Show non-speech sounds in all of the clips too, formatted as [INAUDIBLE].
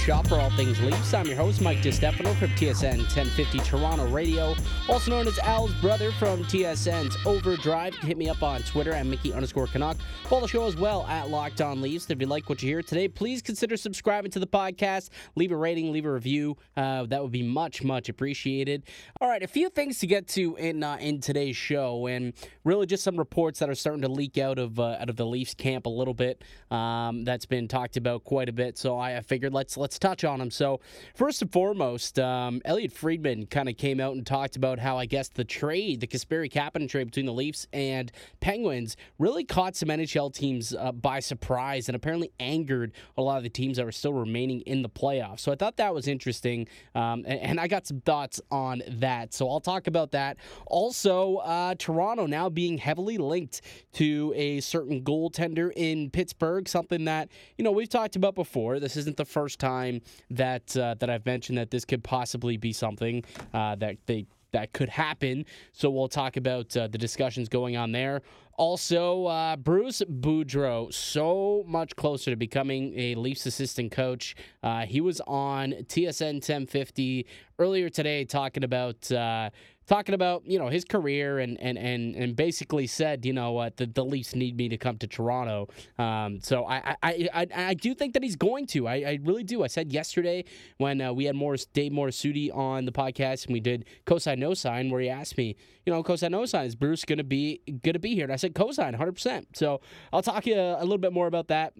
shop for all things Leafs. I'm your host, Mike DiStefano from TSN 1050 Toronto Radio, also known as Al's brother from TSN's Overdrive. Hit me up on Twitter at Mickey underscore Canuck. Follow the show as well at Locked On Leafs. If you like what you hear today, please consider subscribing to the podcast. Leave a rating, leave a review. Uh, that would be much, much appreciated. All right, a few things to get to in uh, in today's show, and really just some reports that are starting to leak out of uh, out of the Leafs camp a little bit. Um, that's been talked about quite a bit. So I figured let's let's touch on them. So first and foremost, um, Elliotte Friedman kind of came out and talked about how I guess the trade, the Kasperi Kapanen trade between the Leafs and Penguins, really caught some NHL teams uh, by surprise and apparently angered a lot of the teams that were still remaining in the playoffs. So I thought that was interesting, um, and, and, I got some thoughts on that. So I'll talk about that. Also, uh, Toronto now being heavily linked to a certain goaltender in Pittsburgh, something that you know we've talked about before. This isn't the first time that uh, that I've mentioned that this could possibly be something uh, that they that could happen. So we'll talk about uh, the discussions going on there. Also, uh, Bruce Boudreau, so much closer to becoming a Leafs assistant coach. Uh, he was on TSN 1050 earlier today talking about uh, talking about you know his career and and and, and basically said you know what the, the Leafs need me to come to Toronto. Um, so I, I I I do think that he's going to. I, I really do. I said yesterday when uh, we had Morris Dave Morassutti on the podcast and we did cosign no sign where he asked me you know cosign no sign is Bruce to be to be here and I said cosign 100. percent So I'll talk to you a little bit more about that.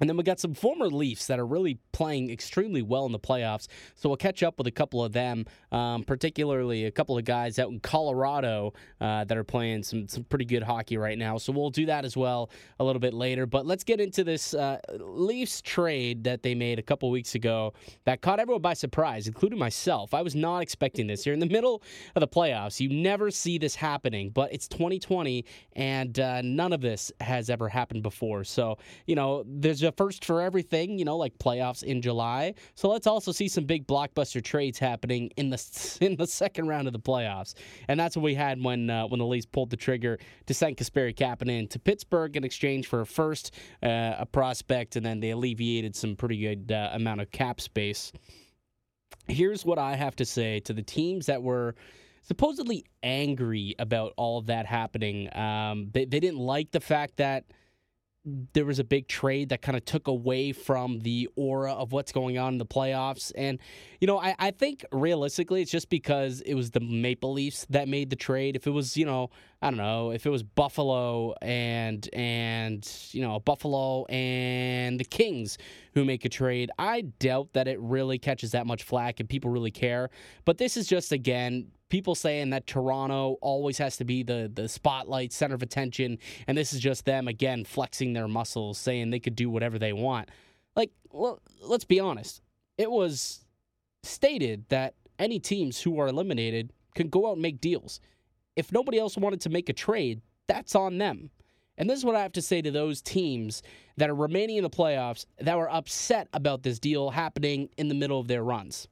And then we got some former Leafs that are really playing extremely well in the playoffs. So we'll catch up with a couple of them, um, particularly a couple of guys out in Colorado uh, that are playing some, some pretty good hockey right now. So we'll do that as well a little bit later. But let's get into this uh, Leafs trade that they made a couple weeks ago that caught everyone by surprise, including myself. I was not expecting this. You're in the middle of the playoffs. You never see this happening, but it's 2020, and uh, none of this has ever happened before. So, you know, there's there's a first for everything, you know, like playoffs in July. So let's also see some big blockbuster trades happening in the [LAUGHS] in the second round of the playoffs, and that's what we had when uh, when the Leafs pulled the trigger to send Kasperi Kapanen to Pittsburgh in exchange for a first, uh, a prospect, and then they alleviated some pretty good uh, amount of cap space. Here's what I have to say to the teams that were supposedly angry about all of that happening. Um, they, they didn't like the fact that there was a big trade that kind of took away from the aura of what's going on in the playoffs. And, you know, I, I think realistically, it's just because it was the Maple Leafs that made the trade. If it was, you know, I don't know, if it was Buffalo and, and, you know, Buffalo and the Kings who make a trade, I doubt that it really catches that much flack and people really care. But this is just, again, people saying that Toronto always has to be the the spotlight center of attention and this is just them again flexing their muscles saying they could do whatever they want. Like well, let's be honest. It was stated that any teams who are eliminated can go out and make deals. If nobody else wanted to make a trade, that's on them. And this is what I have to say to those teams that are remaining in the playoffs that were upset about this deal happening in the middle of their runs.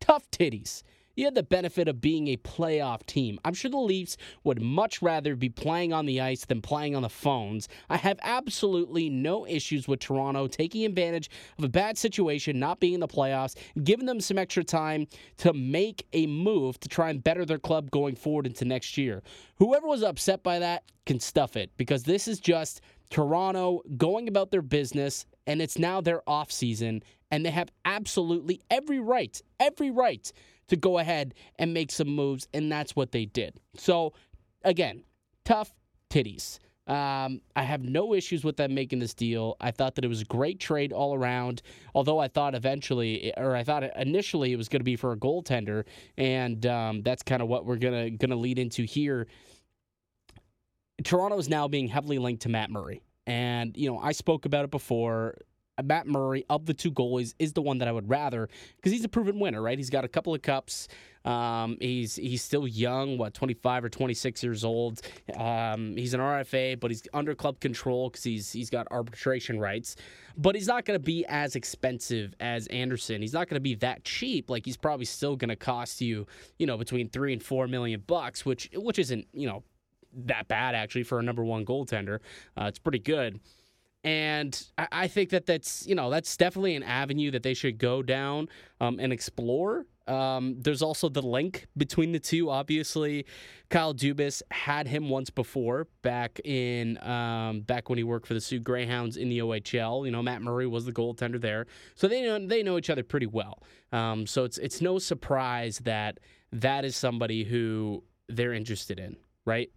Tough titties you had the benefit of being a playoff team. I'm sure the Leafs would much rather be playing on the ice than playing on the phones. I have absolutely no issues with Toronto taking advantage of a bad situation, not being in the playoffs, giving them some extra time to make a move to try and better their club going forward into next year. Whoever was upset by that can stuff it because this is just Toronto going about their business and it's now their off season and they have absolutely every right, every right to go ahead and make some moves, and that's what they did. So, again, tough titties. Um, I have no issues with them making this deal. I thought that it was a great trade all around. Although I thought eventually, or I thought initially, it was going to be for a goaltender, and um, that's kind of what we're gonna gonna lead into here. Toronto is now being heavily linked to Matt Murray, and you know I spoke about it before Matt Murray of the two goalies is the one that I would rather because he's a proven winner, right? He's got a couple of cups. Um, he's he's still young, what 25 or 26 years old. Um, he's an RFA, but he's under club control because he's he's got arbitration rights. But he's not going to be as expensive as Andersen. He's not going to be that cheap. Like he's probably still going to cost you, you know, between three and four million bucks, which which isn't you know that bad actually for a number one goaltender. Uh, it's pretty good. And I think that that's you know that's definitely an avenue that they should go down um, and explore. Um, there's also the link between the two. Obviously, Kyle Dubas had him once before back in um, back when he worked for the Soo Greyhounds in the OHL. You know, Matt Murray was the goaltender there, so they know they know each other pretty well. Um, so it's it's no surprise that that is somebody who they're interested in, right?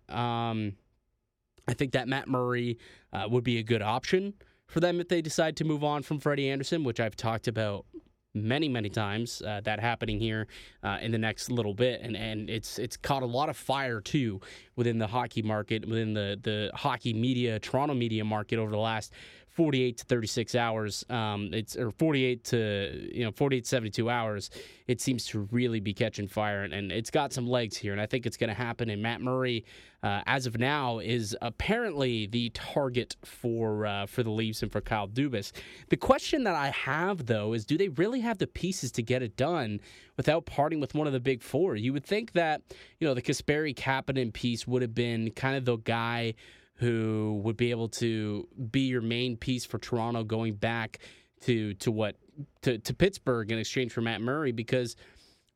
I think that Matt Murray uh, would be a good option for them if they decide to move on from Freddie Andersen, which I've talked about many many times uh, that happening here uh, in the next little bit. And and it's it's caught a lot of fire too within the hockey market within the the hockey media Toronto media market over the last 48 to 36 hours um, it's or 48 to you know 48 to 72 hours it seems to really be catching fire and, and it's got some legs here and I think it's going to happen and Matt Murray uh, as of now is apparently the target for uh, for the Leafs and for Kyle Dubas. The question that I have though is do they really have the pieces to get it done without parting with one of the big four? You would think that you know the Kasperi Kapanen piece would have been kind of the guy who would be able to be your main piece for Toronto going back to to what to, to Pittsburgh in exchange for Matt Murray because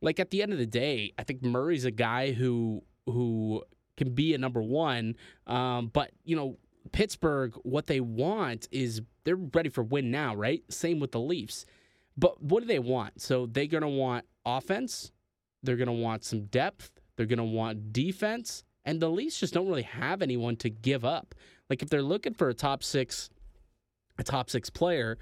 like at the end of the day, I think Murray's a guy who who can be a number one. Um, but you know, Pittsburgh, what they want is they're ready for win now, right? Same with the Leafs. But what do they want? So they're gonna want offense, they're gonna want some depth, they're gonna want defense, and the Leafs just don't really have anyone to give up. Like if they're looking for a top six, a top six player,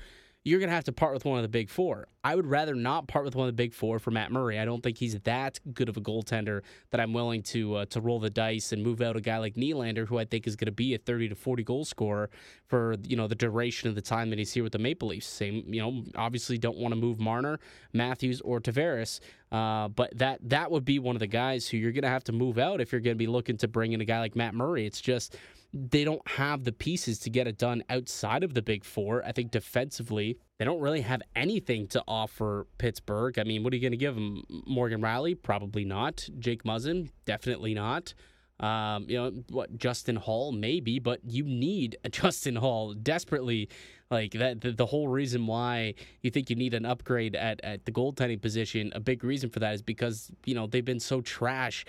you're going to have to part with one of the big four. I would rather not part with one of the big four for Matt Murray. I don't think he's that good of a goaltender that I'm willing to uh, to roll the dice and move out a guy like Nylander, who I think is going to be a 30 to 40 goal scorer for you know the duration of the time that he's here with the Maple Leafs. Same, you know, obviously don't want to move Marner, Matthews, or Tavares, uh, but that that would be one of the guys who you're going to have to move out if you're going to be looking to bring in a guy like Matt Murray. It's just they don't have the pieces to get it done outside of the big four. I think defensively, they don't really have anything to offer Pittsburgh. I mean, what are you going to give them? Morgan Rielly? Probably not. Jake Muzzin? Definitely not. Um, you know what? Justin Holl, Maybe, but you need a [LAUGHS] Justin Holl desperately. Like that, the, the, whole reason why you think you need an upgrade at, at the goaltending position, a big reason for that is because you know they've been so trash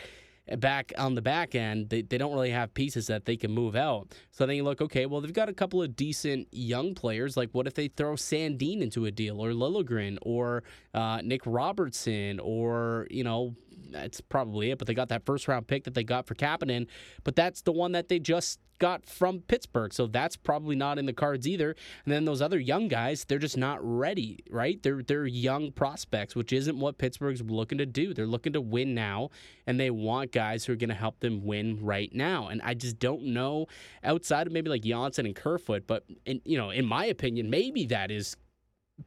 back on the back end, they, they don't really have pieces that they can move out. So then you look, okay, well, they've got a couple of decent young players. Like, what if they throw Sandin into a deal, or Liljegren, or uh, Nick Robertson, or, you know, that's probably it. But they got that first round pick that they got for Kapanen, but that's the one that they just got from Pittsburgh. So that's probably not in the cards either. And then those other young guys, they're just not ready, right? They're they're young prospects, which isn't what Pittsburgh's looking to do. They're looking to win now, and they want guys who are going to help them win right now. And I just don't know outside of maybe like Johnsson and Kerfoot, but in, you know, in my opinion, maybe that is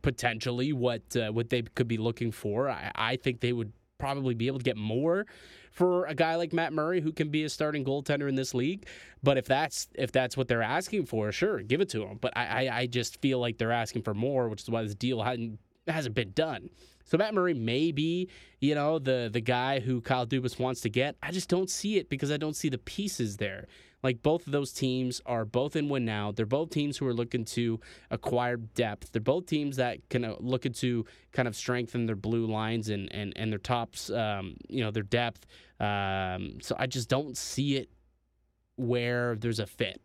potentially what uh, what they could be looking for. I, I think they would probably be able to get more for a guy like Matt Murray who can be a starting goaltender in this league. But if that's if that's what they're asking for, sure, give it to him. But I, I, I just feel like they're asking for more, which is why this deal hadn't hasn't been done. So Matt Murray may be, you know, the the guy who Kyle Dubas wants to get. I just don't see it because I don't see the pieces there. Like both of those teams are both in win now. They're both teams who are looking to acquire depth. They're both teams that can look to kind of strengthen their blue lines and and and their tops, um, you know, their depth. Um, so I just don't see it where there's a fit.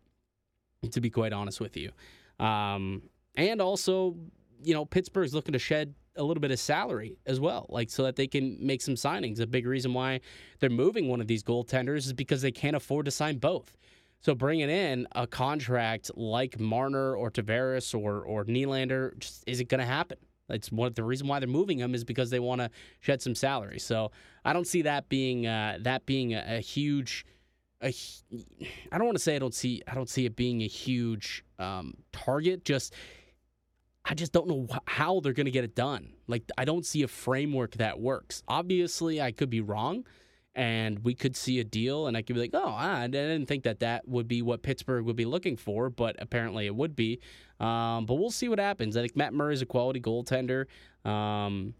To be quite honest with you, um, and also, you know, Pittsburgh's looking to shed a little bit of salary as well, like so that they can make some signings. A big reason why they're moving one of these goaltenders is because they can't afford to sign both. So bringing in a contract like Marner or Tavares or or Nylander just isn't going to happen. It's one of the reason why they're moving them is because they want to shed some salary. So I don't see that being uh, that being a, a huge. I don't want to say I don't see I don't see it being a huge um, target. Just I just don't know how they're going to get it done. Like, I don't see a framework that works. Obviously, I could be wrong, and we could see a deal, and I could be like, oh, I didn't think that that would be what Pittsburgh would be looking for, but apparently it would be. Um, but we'll see what happens. I think Matt Murray is a quality goaltender. Um,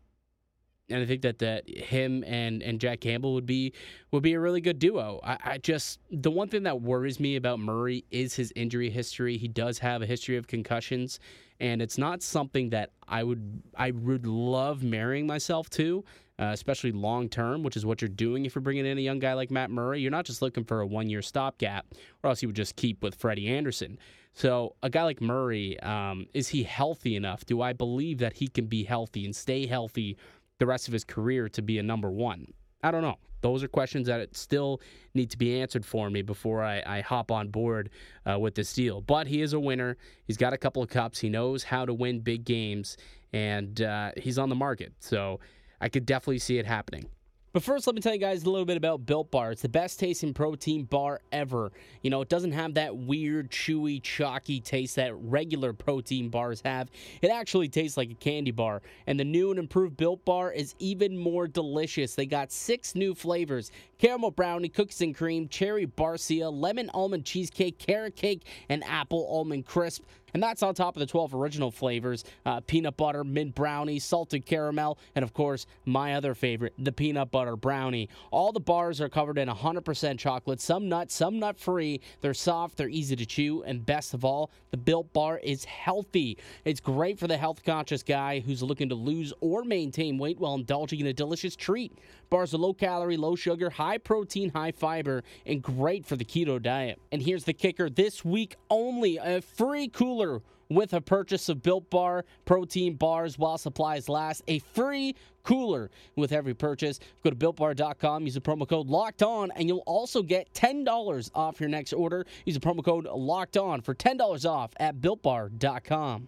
and I think that that him and and Jack Campbell would be would be a really good duo. I, I, just the one thing that worries me about Murray is his injury history. He does have a history of concussions, and it's not something that I would I would love marrying myself to. Uh, especially long term, which is what you're doing if you're bringing in a young guy like Matt Murray. You're not just looking for a one year stopgap, or else you would just keep with Freddie Andersen. So, a guy like Murray, um, is he healthy enough? Do I believe that he can be healthy and stay healthy the rest of his career to be a number one? I don't know. Those are questions that still need to be answered for me before I, I hop on board uh, with this deal. But he is a winner. He's got a couple of cups. He knows how to win big games, and uh, he's on the market. So I could definitely see it happening. But first, let me tell you guys a little bit about Built Bar. It's the best tasting protein bar ever. You know, it doesn't have that weird, chewy, chalky taste that regular protein bars have. It actually tastes like a candy bar. And the new and improved Built Bar is even more delicious. They got six new flavors caramel brownie, cookies and cream, cherry barcia, lemon almond cheesecake, carrot cake, and apple almond crisp. And that's on top of the 12 original flavors uh, peanut butter, mint brownie, salted caramel, and of course, my other favorite, the peanut butter brownie. All the bars are covered in 100% chocolate, some nut, some nut free. They're soft, they're easy to chew, and best of all, the Built Bar is healthy. It's great for the health conscious guy who's looking to lose or maintain weight while indulging in a delicious treat. Bars are low calorie, low sugar, high protein, high fiber, and great for the keto diet. And here's the kicker this week only a free cooler with a purchase of Built Bar protein bars while supplies last. A free cooler with every purchase. Go to builtbar.com, use the promo code locked on, and you'll also get $10 off your next order. Use the promo code locked on for $10 off at builtbar.com.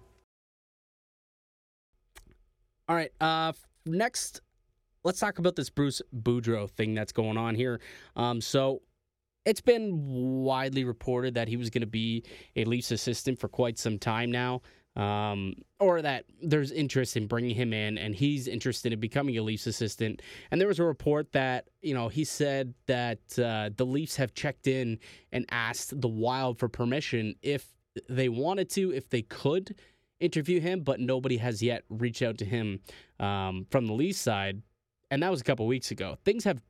All right, uh, next let's talk about this Bruce Boudreau thing that's going on here. Um, so it's been widely reported that he was going to be a Leafs assistant for quite some time now. Um, or that there's interest in bringing him in and he's interested in becoming a Leafs assistant. And there was a report that, you know, he said that uh, the Leafs have checked in and asked the Wild for permission if they wanted to, if they could interview him, but nobody has yet reached out to him um, from the Leafs side and that was a couple weeks ago. Things have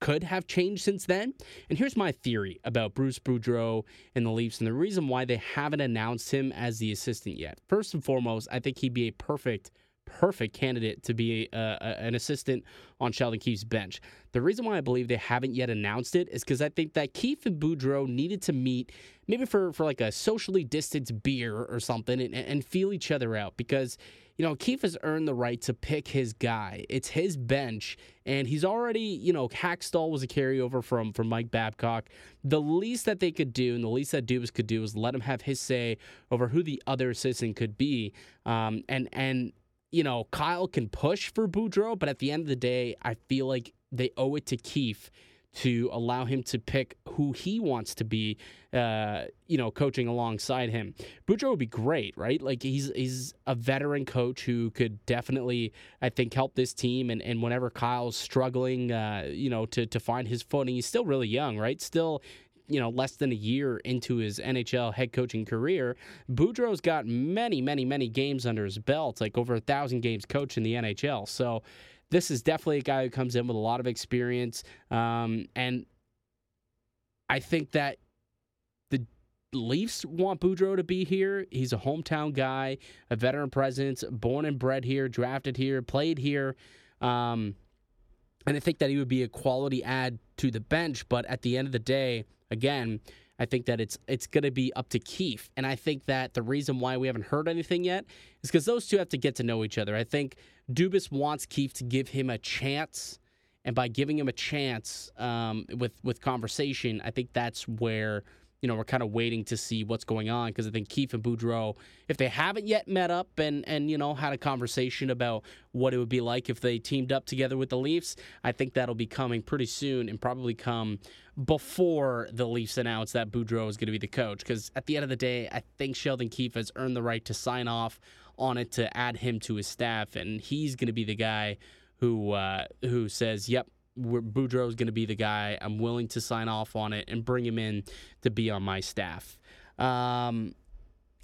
could have changed since then. And here's my theory about Bruce Boudreau and the Leafs and the reason why they haven't announced him as the assistant yet. First and foremost, I think he'd be a perfect perfect candidate to be a, a, an assistant on Sheldon Keefe's bench. The reason why I believe they haven't yet announced it is because I think that Keefe and Boudreau needed to meet maybe for, for like a socially distanced beer or something and, and feel each other out because – you know, Keefe has earned the right to pick his guy. It's his bench, and he's already, you know, Hakstol was a carryover from from Mike Babcock. The least that they could do, and the least that Dubas could do, is let him have his say over who the other assistant could be. Um, and and you know, Kyle can push for Boudreau, but at the end of the day, I feel like they owe it to Keefe to allow him to pick who he wants to be, uh, you know, coaching alongside him. Boudreau would be great, right? Like he's he's a veteran coach who could definitely, I think, help this team. And, and whenever Kyle's struggling, uh, you know, to to find his footing, he's still really young, right? Still you know, less than a year into his NHL head coaching career, Boudreau's got many, many, many games under his belt, like over a thousand games coached in the NHL. So this is definitely a guy who comes in with a lot of experience. Um, and I think that the Leafs want Boudreau to be here. He's a hometown guy, a veteran presence, born and bred here, drafted here, played here. Um, and I think that he would be a quality add to the bench. But at the end of the day, again, I think that it's it's going to be up to Keefe, and I think that the reason why we haven't heard anything yet is because those two have to get to know each other. I think Dubas wants Keefe to give him a chance, and by giving him a chance um, with with conversation, I think that's where you know we're kind of waiting to see what's going on because I think Keefe and Boudreau, if they haven't yet met up and and you know had a conversation about what it would be like if they teamed up together with the Leafs, I think that'll be coming pretty soon and probably come before the Leafs announce that Boudreau is going to be the coach. Because at the end of the day, I think Sheldon Keefe has earned the right to sign off on it to add him to his staff, and he's going to be the guy who uh, who says, "Yep, Boudreau is going to be the guy. I'm willing to sign off on it and bring him in to be on my staff." Um,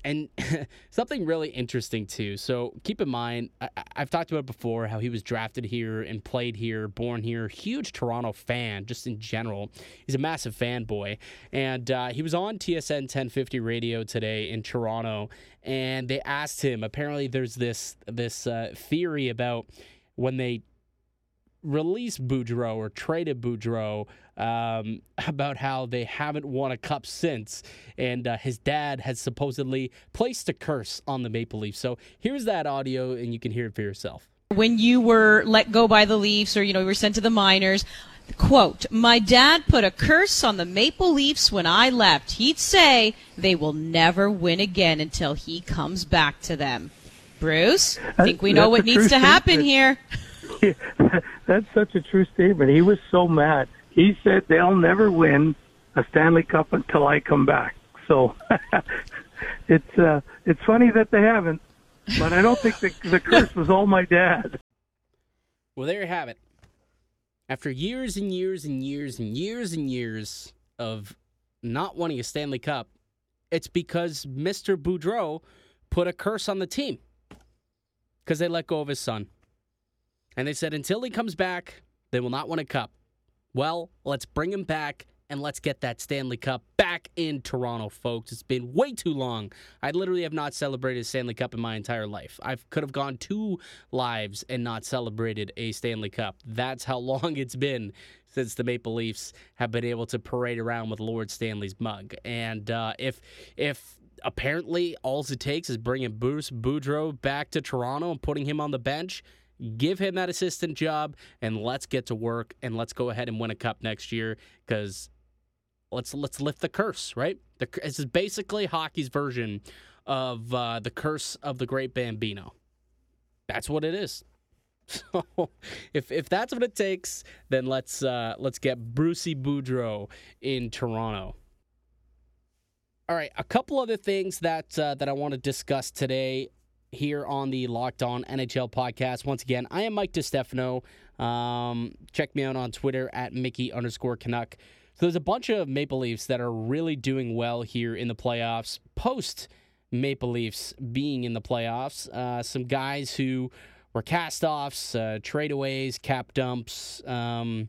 and [LAUGHS] something really interesting too. So keep in mind, I, have talked about before how he was drafted here and played here, born here. Huge Toronto fan, just in general. He's a massive fanboy, and uh, he was on TSN 1050 radio today in Toronto, and they asked him. Apparently, there's this this uh, theory about when they released Boudreau or traded Boudreau um, about how they haven't won a cup since, and uh, his dad has supposedly placed a curse on the Maple Leafs. So here's that audio, and you can hear it for yourself. When you were let go by the Leafs, or you know, you were sent to the minors. Quote, my dad put a curse on the Maple Leafs when I left. He'd say they will never win again until he comes back to them. Bruce, I think we know what needs to happen here. [LAUGHS] that's such a true statement. He was so mad. He said they'll never win a Stanley Cup until I come back. So [LAUGHS] it's uh, it's funny that they haven't, but I don't think the, the curse was all my dad. Well, there you have it. After years and years and years and years and years of not winning a Stanley Cup, it's because Mr. Boudreau put a curse on the team because they let go of his son. And they said until he comes back, they will not win a cup. Well, let's bring him back and let's get that Stanley Cup back in Toronto, folks. It's been way too long. I literally have not celebrated a Stanley Cup in my entire life. I could have gone two lives and not celebrated a Stanley Cup. That's how [LAUGHS] long it's been since the Maple Leafs have been able to parade around with Lord Stanley's mug. And uh, if if apparently all it takes is bringing Bruce Boudreau back to Toronto and putting him on the bench – give him that assistant job and let's get to work and let's go ahead and win a cup next year because let's let's lift the curse, right? The, this is basically hockey's version of uh, the curse of the great Bambino. That's what it is. [LAUGHS] So if if that's what it takes, then let's uh, let's get Brucey Boudreau in Toronto. All right, a couple other things that uh, that I want to discuss today here on the Locked On NHL podcast. Once again, I am Mike DiStefano. Um, check me out on Twitter at Mickey underscore Canuck. So there's a bunch of Maple Leafs that are really doing well here in the playoffs post Maple Leafs being in the playoffs. Uh, some guys who were cast offs, uh, tradeaways, cap dumps. Um,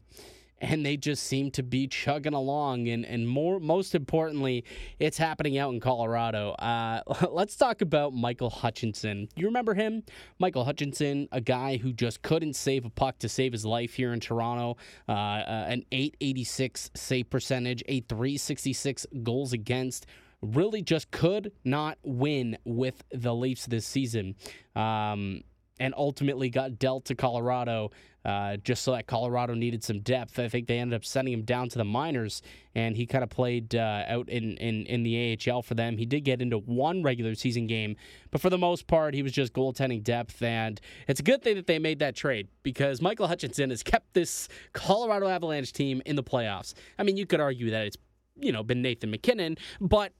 and they just seem to be chugging along. And, and more, most importantly, it's happening out in Colorado. Uh, [LAUGHS] let's talk about Michael Hutchinson. You remember him? Michael Hutchinson, a guy who just couldn't save a puck to save his life here in Toronto. Uh, uh, an 886 save percentage, a 366 goals against really just could not win with the Leafs this season. Um, and ultimately got dealt to Colorado uh, just so that Colorado needed some depth. I think they ended up sending him down to the minors, and he kind of played uh, out in, in, in the AHL for them. He did get into one regular season game, but for the most part, he was just goaltending depth. And it's a good thing that they made that trade because Michael Hutchinson has kept this Colorado Avalanche team in the playoffs. I mean, you could argue that it's you know been Nathan MacKinnon, but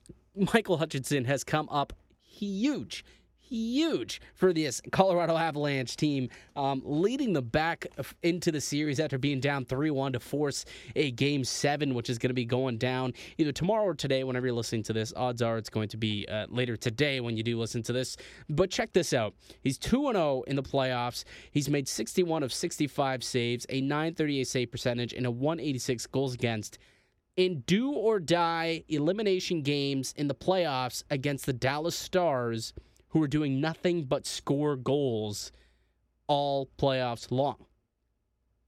Michael Hutchinson has come up huge huge for this Colorado Avalanche team, um, leading them back into the series after being down 3 1 to force a game seven, which is going to be going down either tomorrow or today, whenever you're listening to this. Odds are it's going to be uh, later today when you do listen to this. But check this out he's 2 0 in the playoffs. He's made 61 of 65 saves, a 938 save percentage, and a 186 goals against in do or die elimination games in the playoffs against the Dallas Stars who are doing nothing but score goals all playoffs long.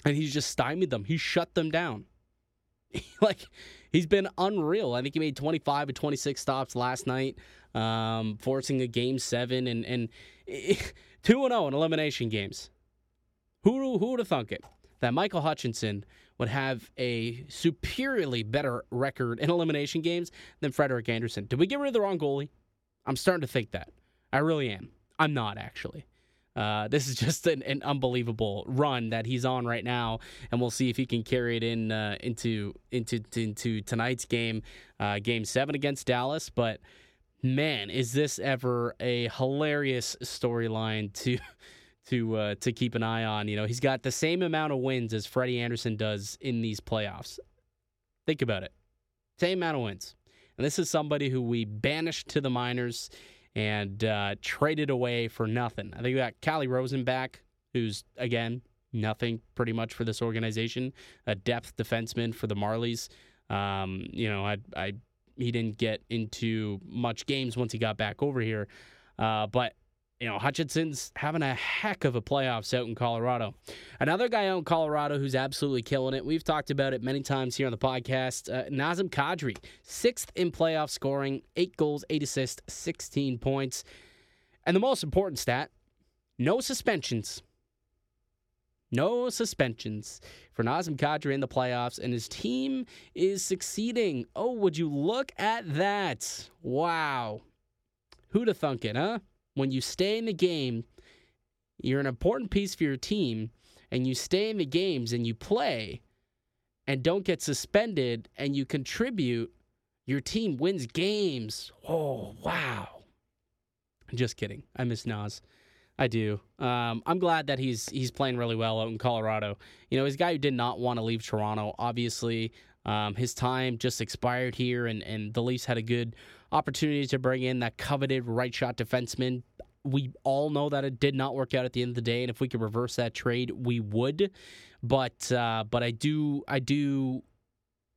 And he's just stymied them. He shut them down. [LAUGHS] like he's been unreal. I think he made 25 or 26 stops last night, um, forcing a game seven and and [LAUGHS] two and zero oh in elimination games. Who who would have thunk it that Michael Hutchinson would have a superiorly better record in elimination games than Frederik Andersen? Did we get rid of the wrong goalie? I'm starting to think that. I really am. I'm not actually. Uh, this is [LAUGHS] just an, an, unbelievable run that he's on right now, and we'll see if he can carry it in uh, into into into tonight's game, uh, game seven against Dallas. But man, is this ever a hilarious storyline to [LAUGHS] to uh, to keep an eye on? You know, he's got the same amount of wins as Freddie Andersen does in these playoffs. Think about it, same amount of wins, and this is somebody who we banished to the minors and uh, traded away for nothing. I think we got Calle Rosenbach, who's again nothing pretty much for this organization, a depth defenseman for the Marlies. Um, you know, I, I he didn't get into much games once he got back over here. Uh, but you know, Hutchinson's having a heck of a playoffs out in Colorado. Another guy out in Colorado who's absolutely killing it. We've talked about it many times here on the podcast. Uh, Nazem Kadri, sixth in playoff scoring, eight goals, eight assists, 16 points. And the most important stat no suspensions. No suspensions for Nazem Kadri in the playoffs, and his team is succeeding. Oh, would you look at that? Wow. Who'd have thunk it, huh? When you stay in the game, you're an important piece for your team, and you stay in the games and you play and don't get suspended and you contribute, your team wins games. Oh, wow. Just kidding. I miss Nas. I do. Um, I'm glad that he's he's playing really well out in Colorado. You know, he's a guy who did not want to leave Toronto. Obviously, um, his time just expired here, and, and the Leafs had a good opportunity to bring in that coveted right shot defenseman. We all know that it did not work out at the end of the day, and if we could reverse that trade, we would. But uh, but I do I do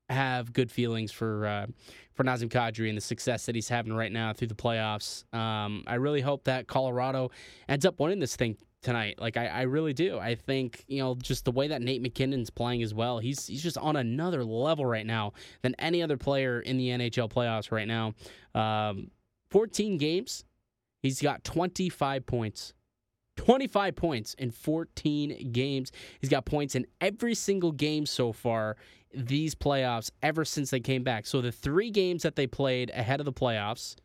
have good feelings for uh, for Nazem Kadri and the success that he's having right now through the playoffs. Um, I really hope that Colorado ends up winning this thing tonight. Like I, I really do. I think you know just the way that Nate MacKinnon's playing as well. He's he's just on another level right now than any other player in the NHL playoffs right now. Um, 14 games, he's got 25 points. 25 points in 14 games. He's got points in every single game so far these playoffs ever since they came back. So the three games that they played ahead of the playoffs,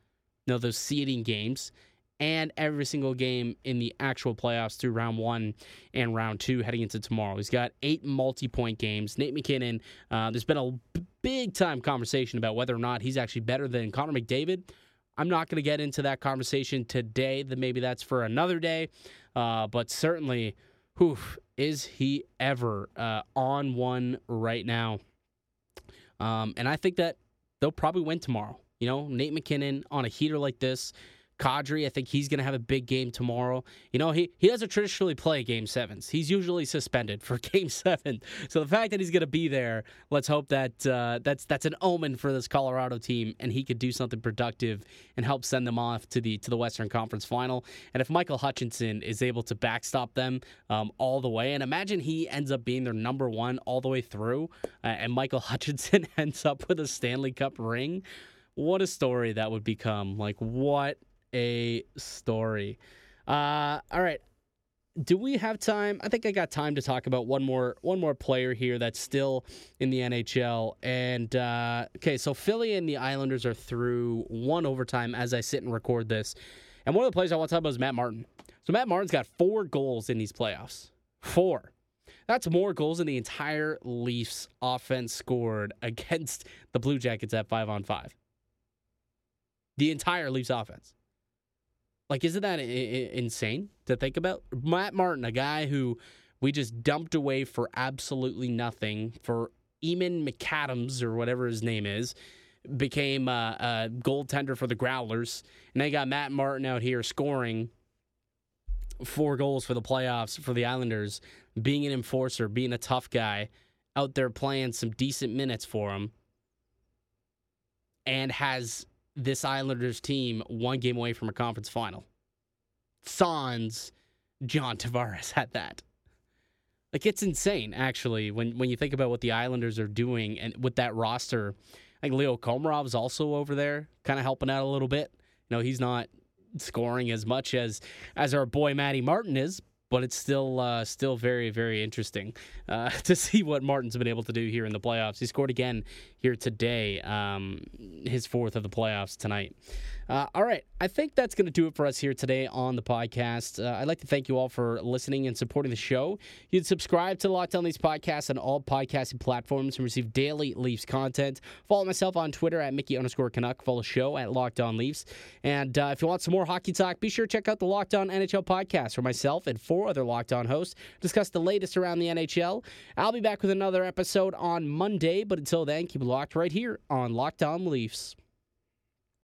you know, those seeding games, and every single game in the actual playoffs through round one and round two heading into tomorrow. He's got eight multi point games. Nate MacKinnon, uh, there's been a big time conversation about whether or not he's actually better than Connor McDavid. I'm not going to get into that conversation today. That maybe that's for another day. Uh, but certainly, whew, is he ever uh, on one right now? Um, and I think that they'll probably win tomorrow. You know, Nate MacKinnon on a heater like this, Kadri, I think he's going to have a big game tomorrow. You know, he, he doesn't traditionally play game sevens. He's usually suspended for [LAUGHS] game seven. So the fact that he's going to be there, let's hope that uh, that's that's an omen for this Colorado team, and he could do something productive and help send them off to the to the Western Conference Final. And if Michael Hutchinson is able to backstop them um, all the way, and imagine he ends up being their number one all the way through, uh, and Michael [LAUGHS] Hutchinson [LAUGHS] ends up with a Stanley Cup ring. What a story that would become! Like what a story. Uh, all right. Do we have time? I think I got time to talk about one more one more player here that's still in the NHL. And uh, okay, so Philly and the Islanders are through one overtime as I sit and record this. And one of the players I want to talk about is Matt Martin. So Matt Martin's got four goals in these playoffs. Four. That's more goals than the entire Leafs offense scored [LAUGHS] against the Blue Jackets at five on five. The entire Leafs offense. Like, isn't that I- I- insane to think about? Matt Martin, a guy who we just dumped away for absolutely nothing for Eamon McAdams or whatever his name is, became a, a goaltender for the Growlers. And they got Matt Martin out here scoring four goals for the playoffs for the Islanders, being an enforcer, being a tough guy, out there playing some decent minutes for him, and has this Islanders team one game away from a conference final. Sans John Tavares [LAUGHS] had that. Like it's insane, actually, when when you think about what the Islanders are doing and with that roster. Like Leo Komarov's also over there, kind of helping out a little bit. You know, he's not scoring as much as as our boy Matty Martin is, but it's still uh, still very very interesting uh, [LAUGHS] to see what Martin's been able to do here in the playoffs. He scored again here today. Um, his fourth of the playoffs tonight. Uh, all right, I think that's going to do it for us here today on the podcast. Uh, I'd like to thank you all for listening and supporting the show. You can subscribe to Locked On Leafs podcast on all podcasting platforms and receive daily Leafs content. Follow myself on Twitter at Mickey underscore Canuck. Follow the show at Locked On Leafs. And uh, if you want some more hockey talk, be sure to check out the Locked On NHL podcast where myself and four other Locked On hosts discuss the latest around the NHL. I'll be back with another episode on Monday, but until then, keep locked right here on Locked On Leafs.